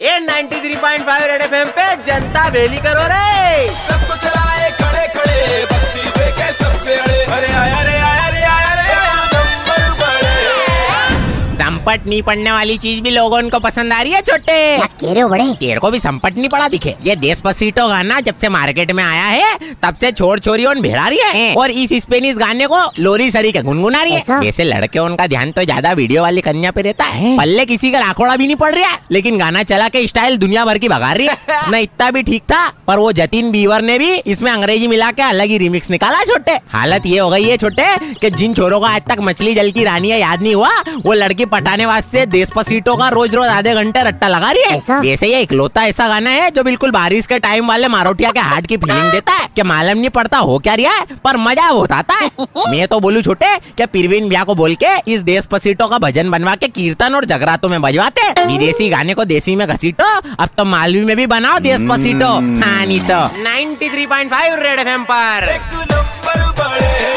ए 93.5 red FM पे जनता बेली करो रे। संपट नहीं पड़ने वाली चीज़ भी लोगों को पसंद आ रही है छोटे। कह रहे हो बड़े तेरे को भी संपट नहीं पड़ा दिखे। ये देश पसीटो गाना जब से मार्केट में आया है तब से छोड़ छोरी और भेड़ा रही है। और इस स्पेनिश गाने को लोरी सरी के गुनगुना रही है। वैसे लड़के उनका ध्यान तो ज़्यादा वीडियो वाली कन्या पे रहता है। पल्ले किसी का राखोड़ा भी नहीं पड़ रहा लेकिन गाना चला के स्टाइल दुनिया भर की भगा रही है। न इतना भी ठीक था पर वो जतिन बीवर ने भी इसमें अंग्रेज़ी मिला के अलग ही रिमिक्स निकाला छोटे। हालत ये हो गई है छोटे कि जिन छोरों को आज तक मछली जल की रानी है याद नहीं हुआ वो लड़की पटाने वास्ते देश पसीटो का रोज रोज आधे घंटे रट्टा लगा रही है। ऐसा? वैसे ये इकलौता ऐसा गाना है जो बिल्कुल बारिश के टाइम वाले मारोटिया के हार्ट की फीलिंग देता है। कि मालूम नहीं पड़ता हो क्या रिया है पर मज़ा बहुत आता है। मैं तो बोलूँ छोटे कि पीरवीन ब्याह को बोल के इस देश पसीटो का भजन बनवा के कीर्तन और जगरातों में बजवाते विदेशी गाने को देसी में घसीटो अब तो मालवी में भी बनाओ देश पसीटो हाँ नहीं तो। 93.5 रेड एफएम पर। एक नंबर बड़े